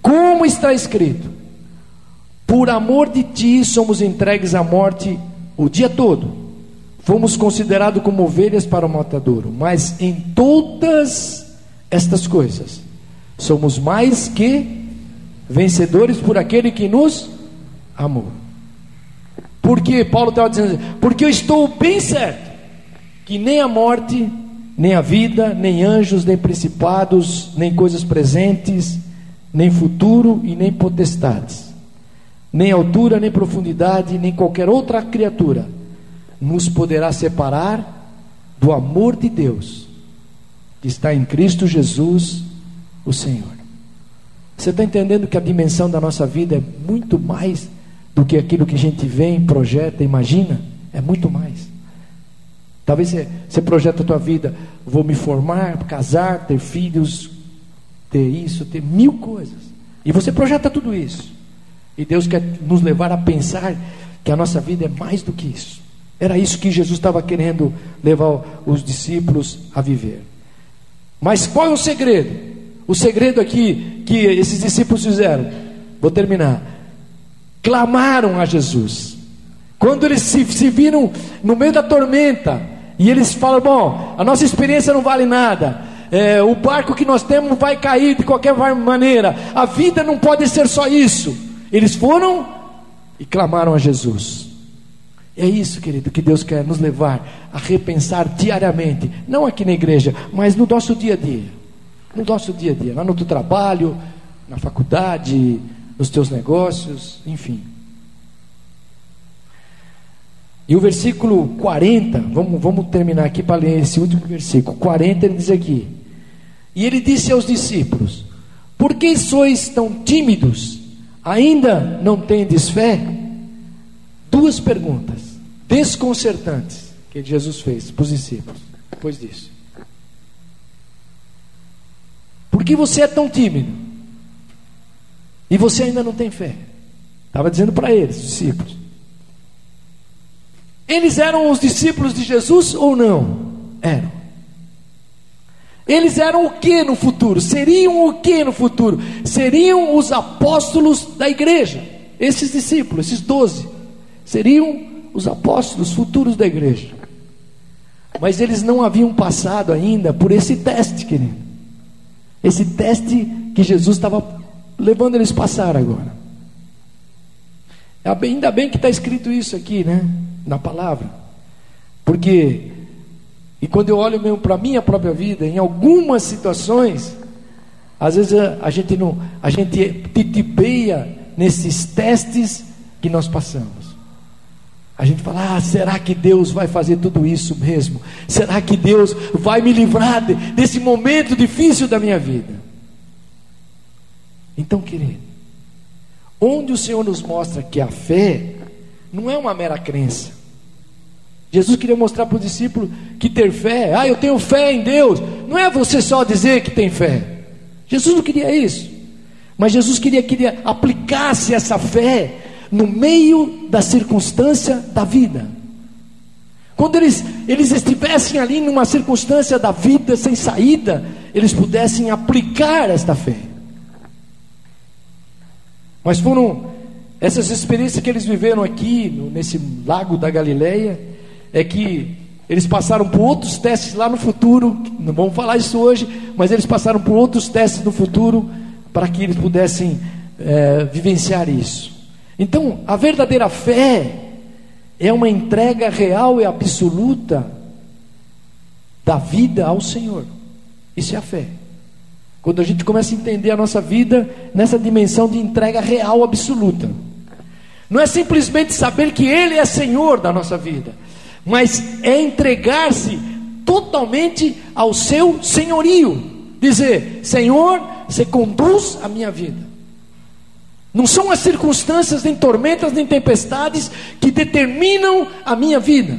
Como está escrito: Por amor de ti somos entregues à morte o dia todo. Fomos considerados como ovelhas para o matadouro, mas em todas estas coisas somos mais que vencedores por aquele que nos amou. Porque Paulo estava dizendo, porque eu estou bem certo que nem a morte, nem a vida, nem anjos, nem principados, nem coisas presentes, nem futuro e nem potestades, nem altura, nem profundidade, nem qualquer outra criatura nos poderá separar do amor de Deus que está em Cristo Jesus, o Senhor. Você está entendendo que a dimensão da nossa vida é muito mais do que aquilo que a gente vê, projeta, imagina? É muito mais. Talvez você, você projeta a tua vida, vou me formar, casar, ter filhos, ter isso, ter mil coisas. E você projeta tudo isso. E Deus quer nos levar a pensar que a nossa vida é mais do que isso. Era isso que Jesus estava querendo levar os discípulos a viver. Mas qual é o segredo? O segredo aqui que esses discípulos fizeram, vou terminar, clamaram a Jesus. Quando eles se, se viram no meio da tormenta, e eles falam: bom, a nossa experiência não vale nada. É, o barco que nós temos vai cair de qualquer maneira. A vida não pode ser só isso. Eles foram e clamaram a Jesus. É isso, querido, que Deus quer nos levar a repensar diariamente, não aqui na igreja, mas no nosso dia a dia. No nosso dia a dia, lá no teu trabalho, na faculdade, nos teus negócios, enfim. E o versículo 40, vamos, vamos terminar aqui para ler esse último versículo. 40 ele diz aqui: E ele disse aos discípulos: Por que sois tão tímidos? Ainda não tendes fé? Duas perguntas desconcertantes que Jesus fez para os discípulos depois disso. Por que você é tão tímido? E você ainda não tem fé? Estava dizendo para eles, os discípulos. Eles eram os discípulos de Jesus ou não? Eram. Eles eram o que no futuro? Seriam o que no futuro? Seriam os apóstolos da igreja. Esses discípulos, esses doze, seriam os apóstolos futuros da igreja. Mas eles não haviam passado ainda por esse teste, querido. Esse teste que Jesus estava levando eles passar agora. Ainda bem que está escrito isso aqui, né? na palavra. Porque, e quando eu olho mesmo para a minha própria vida, em algumas situações, às vezes a, a gente não, a gente titibeia nesses testes que nós passamos. A gente fala: ah, será que Deus vai fazer tudo isso mesmo? Será que Deus vai me livrar de, desse momento difícil da minha vida? Então, querido, onde o Senhor nos mostra que a fé não é uma mera crença. Jesus queria mostrar para o discípulo que ter fé, ah, eu tenho fé em Deus, não é você só dizer que tem fé. Jesus não queria isso, mas Jesus queria que ele aplicasse essa fé no meio da circunstância da vida. Quando eles, eles estivessem ali numa circunstância da vida sem saída, eles pudessem aplicar esta fé. Mas foram essas experiências que eles viveram aqui, nesse lago da Galileia, é que eles passaram por outros testes lá no futuro, não vamos falar isso hoje, mas eles passaram por outros testes no futuro para que eles pudessem é, vivenciar isso. Então, a verdadeira fé é uma entrega real e absoluta da vida ao Senhor. Isso é a fé. Quando a gente começa a entender a nossa vida nessa dimensão de entrega real absoluta. Não é simplesmente saber que Ele é Senhor da nossa vida, mas é entregar-se totalmente ao seu senhorio. Dizer: Senhor, você conduz a minha vida. Não são as circunstâncias, nem tormentas, nem tempestades que determinam a minha vida,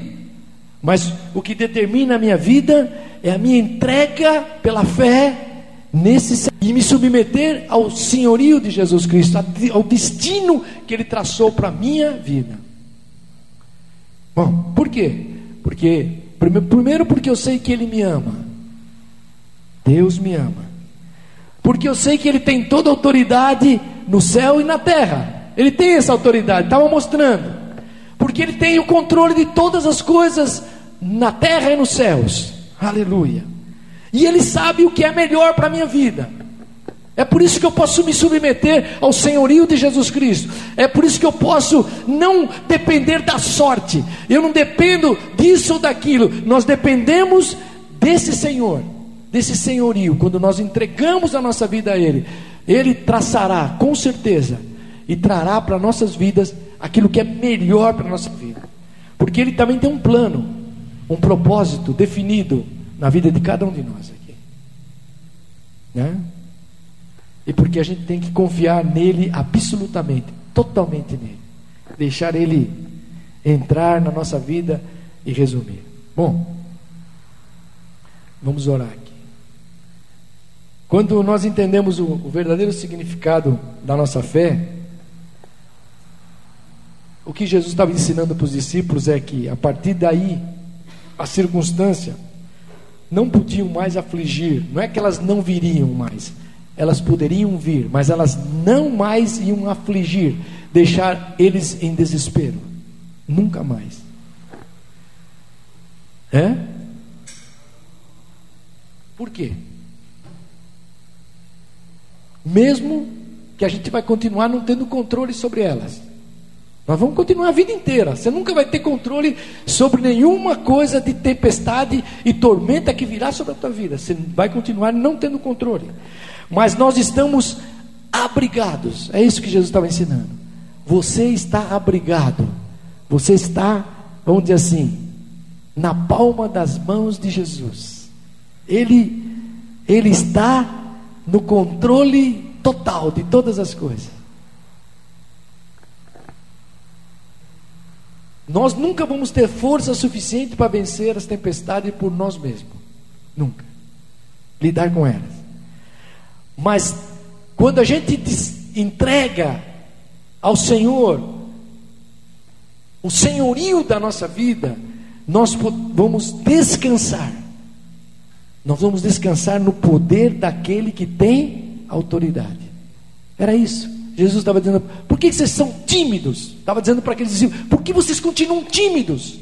mas o que determina a minha vida é a minha entrega pela fé nesse e me submeter ao senhorio de Jesus Cristo, ao destino que Ele traçou para a minha vida. Bom, por quê? Porque primeiro porque eu sei que Ele me ama. Deus me ama. Porque eu sei que Ele tem toda a autoridade no céu e na terra. Ele tem essa autoridade, estava mostrando. Porque Ele tem o controle de todas as coisas na terra e nos céus. Aleluia. E Ele sabe o que é melhor para a minha vida. É por isso que eu posso me submeter ao senhorio de Jesus Cristo. É por isso que eu posso não depender da sorte. Eu não dependo disso ou daquilo. Nós dependemos desse Senhor, desse senhorio. Quando nós entregamos a nossa vida a Ele, Ele traçará, com certeza, e trará para nossas vidas aquilo que é melhor para nossa vida. Porque Ele também tem um plano, um propósito definido na vida de cada um de nós aqui. Né? E porque a gente tem que confiar nele absolutamente, totalmente nele. Deixar ele entrar na nossa vida e resumir. Bom, vamos orar aqui. Quando nós entendemos o, o verdadeiro significado da nossa fé, o que Jesus estava ensinando para os discípulos é que a partir daí, a circunstância não podiam mais afligir, não é que elas não viriam mais, elas poderiam vir, mas elas não mais iam afligir, deixar eles em desespero. Nunca mais. É? Por quê? Mesmo que a gente vai continuar não tendo controle sobre elas. Nós vamos continuar a vida inteira. Você nunca vai ter controle sobre nenhuma coisa de tempestade e tormenta que virá sobre a tua vida. Você vai continuar não tendo controle mas nós estamos abrigados. É isso que Jesus estava ensinando. Você está abrigado. Você está, vamos dizer assim, na palma das mãos de Jesus. Ele ele está no controle total de todas as coisas. Nós nunca vamos ter força suficiente para vencer as tempestades por nós mesmos. Nunca. Lidar com elas. Mas quando a gente entrega ao Senhor o senhorio da nossa vida, nós vamos descansar. Nós vamos descansar no poder daquele que tem autoridade. Era isso. Jesus estava dizendo: por que vocês são tímidos? Estava dizendo para aqueles discípulos: por que vocês continuam tímidos?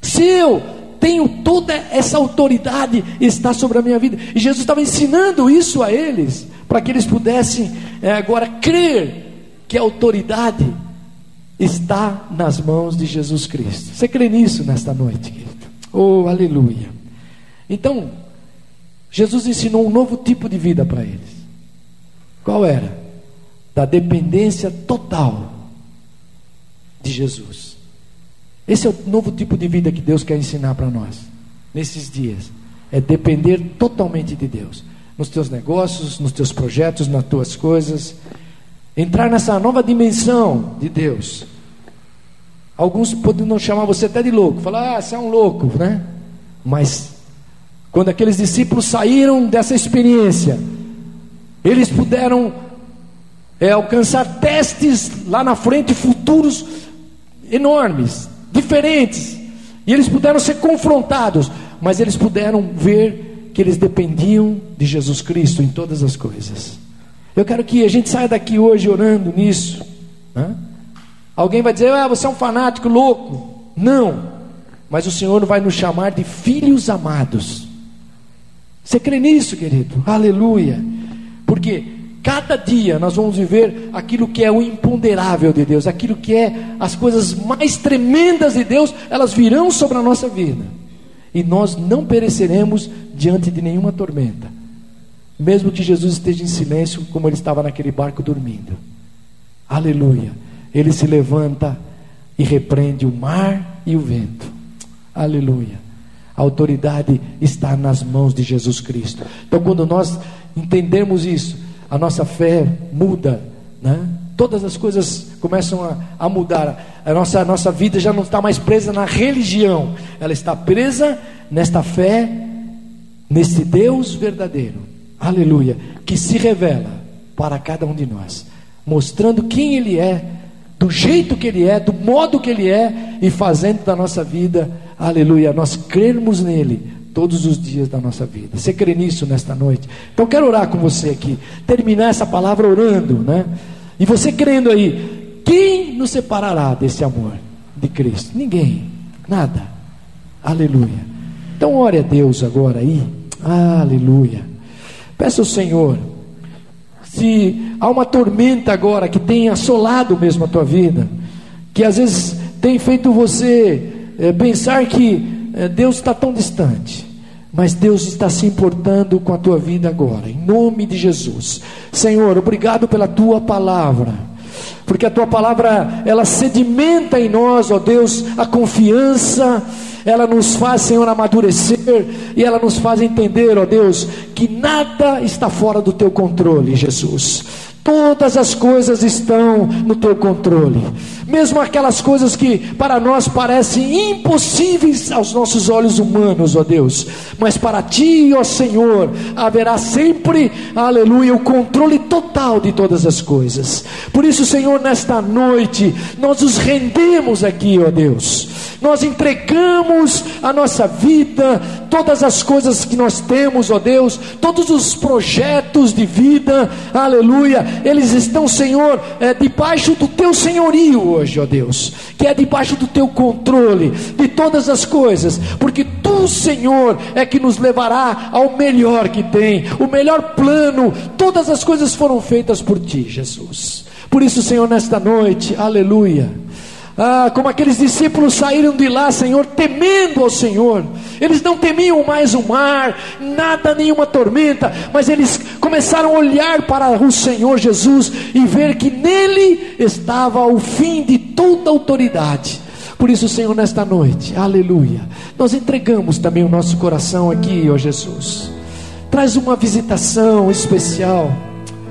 Se eu tenho toda essa autoridade, está sobre a minha vida. E Jesus estava ensinando isso a eles, para que eles pudessem é, agora crer que a autoridade está nas mãos de Jesus Cristo. Você crê nisso nesta noite, querido? Oh, aleluia. Então, Jesus ensinou um novo tipo de vida para eles. Qual era? Da dependência total de Jesus. Esse é o novo tipo de vida que Deus quer ensinar para nós nesses dias. É depender totalmente de Deus. nos teus negócios, nos teus projetos, nas tuas coisas. Entrar nessa nova dimensão de Deus. Alguns podem chamar você até de louco, falar, ah, você é um louco, né? Mas quando aqueles discípulos saíram dessa experiência, eles puderam é, alcançar testes lá na frente, futuros enormes, diferentes, e eles puderam ser confrontados, mas eles puderam ver que eles dependiam de Jesus Cristo em todas as coisas. Eu quero que a gente saia daqui hoje orando nisso. Né? Alguém vai dizer, ah, você é um fanático louco. Não, mas o Senhor vai nos chamar de filhos amados. Você crê nisso, querido? Aleluia. Porque cada dia nós vamos viver aquilo que é o imponderável de Deus, aquilo que é as coisas mais tremendas de Deus, elas virão sobre a nossa vida. E nós não pereceremos diante de nenhuma tormenta. Mesmo que Jesus esteja em silêncio, como ele estava naquele barco dormindo. Aleluia ele se levanta e repreende o mar e o vento. Aleluia. A autoridade está nas mãos de Jesus Cristo. Então, quando nós entendemos isso, a nossa fé muda, né? Todas as coisas começam a, a mudar. A nossa, a nossa vida já não está mais presa na religião, ela está presa nesta fé, nesse Deus verdadeiro. Aleluia. Que se revela para cada um de nós, mostrando quem Ele é do jeito que Ele é, do modo que Ele é, e fazendo da nossa vida, aleluia, nós crermos nele todos os dias da nossa vida. Você crê nisso nesta noite? Então quero orar com você aqui, terminar essa palavra orando, né? E você crendo aí, quem nos separará desse amor de Cristo? Ninguém, nada. Aleluia. Então ore a Deus agora aí. Aleluia. Peça ao Senhor se há uma tormenta agora que tem assolado mesmo a tua vida, que às vezes tem feito você é, pensar que é, Deus está tão distante, mas Deus está se importando com a tua vida agora, em nome de Jesus. Senhor, obrigado pela tua palavra. Porque a tua palavra, ela sedimenta em nós, ó Deus, a confiança, ela nos faz, Senhor, amadurecer e ela nos faz entender, ó Deus, que nada está fora do teu controle, Jesus. Todas as coisas estão no teu controle, mesmo aquelas coisas que para nós parecem impossíveis aos nossos olhos humanos, ó Deus, mas para ti, ó Senhor, haverá sempre, aleluia, o controle total de todas as coisas. Por isso, Senhor, nesta noite, nós nos rendemos aqui, ó Deus, nós entregamos a nossa vida, todas as coisas que nós temos, ó Deus, todos os projetos de vida, aleluia eles estão, Senhor, é, debaixo do teu senhorio hoje, ó Deus, que é debaixo do teu controle de todas as coisas, porque tu, Senhor, é que nos levará ao melhor que tem, o melhor plano, todas as coisas foram feitas por ti, Jesus. Por isso, Senhor, nesta noite, aleluia ah, como aqueles discípulos saíram de lá, Senhor, temendo ao Senhor. Eles não temiam mais o mar, nada, nenhuma tormenta, mas eles começaram a olhar para o Senhor Jesus e ver que nele estava o fim de toda autoridade. Por isso, Senhor, nesta noite, aleluia, nós entregamos também o nosso coração aqui, ó Jesus. Traz uma visitação especial,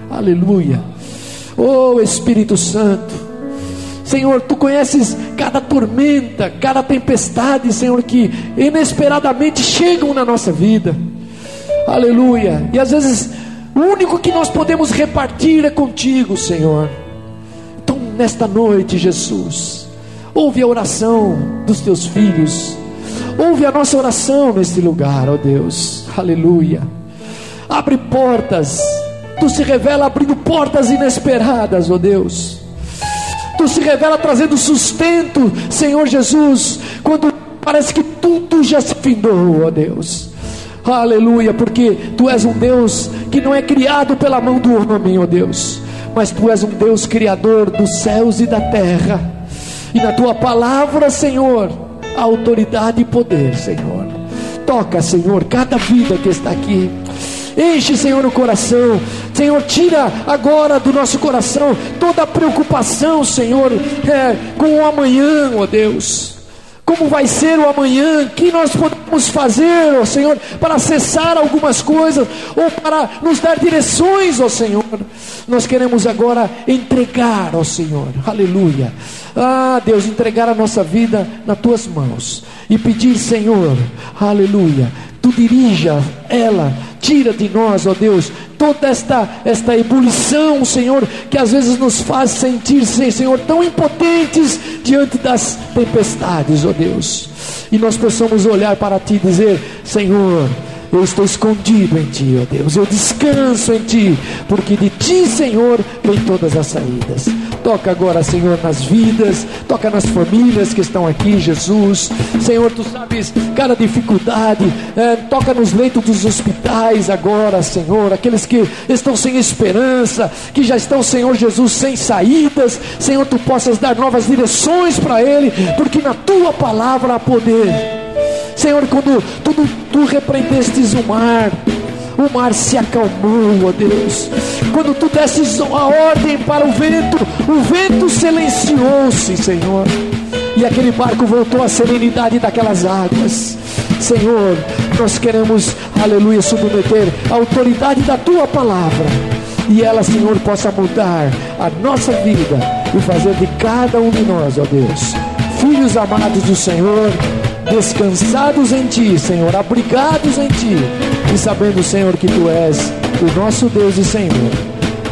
aleluia. Oh Espírito Santo. Senhor, tu conheces cada tormenta, cada tempestade, Senhor, que inesperadamente chegam na nossa vida. Aleluia. E às vezes o único que nós podemos repartir é contigo, Senhor. Então, nesta noite, Jesus, ouve a oração dos teus filhos. Ouve a nossa oração neste lugar, ó Deus. Aleluia. Abre portas. Tu se revela abrindo portas inesperadas, ó Deus. Tu se revela trazendo sustento, Senhor Jesus, quando parece que tudo já se findou, ó Deus. Aleluia, porque tu és um Deus que não é criado pela mão do homem, ó Deus, mas tu és um Deus criador dos céus e da terra. E na tua palavra, Senhor, autoridade e poder, Senhor. Toca, Senhor, cada vida que está aqui. Enche, Senhor, o coração. Senhor, tira agora do nosso coração toda a preocupação, Senhor, é, com o amanhã, ó Deus. Como vai ser o amanhã, que nós podemos fazer, ó Senhor, para acessar algumas coisas ou para nos dar direções, ó Senhor. Nós queremos agora entregar, ó Senhor, aleluia. Ah, Deus, entregar a nossa vida nas tuas mãos e pedir, Senhor, aleluia, tu dirija ela, tira de nós, ó Deus, toda esta, esta ebulição, Senhor, que às vezes nos faz sentir, Senhor, tão impotentes diante das tempestades, ó Deus, e nós possamos olhar para Ti e dizer: Senhor, eu estou escondido em Ti, ó Deus, eu descanso em Ti, porque de Ti, Senhor, vem todas as saídas. Toca agora, Senhor, nas vidas, toca nas famílias que estão aqui, Jesus. Senhor, tu sabes cada dificuldade, é, toca nos leitos dos hospitais agora, Senhor, aqueles que estão sem esperança, que já estão, Senhor Jesus, sem saídas. Senhor, tu possas dar novas direções para ele, porque na tua palavra há poder. Senhor, quando tu, tu repreendestes o mar, o mar se acalmou, ó Deus. Quando tu desses a ordem para o vento, o vento silenciou-se, Senhor. E aquele barco voltou à serenidade daquelas águas. Senhor, nós queremos, aleluia, submeter a autoridade da tua palavra. E ela, Senhor, possa mudar a nossa vida e fazer de cada um de nós, ó Deus, filhos amados do Senhor, descansados em Ti, Senhor, abrigados em Ti e sabendo, Senhor, que Tu és o nosso Deus e Senhor.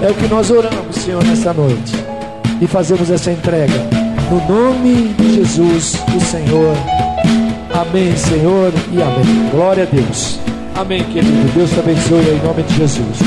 É o que nós oramos, Senhor, nesta noite e fazemos essa entrega no nome de Jesus, o Senhor. Amém, Senhor, e amém. Glória a Deus. Amém, querido. Deus te abençoe em nome de Jesus.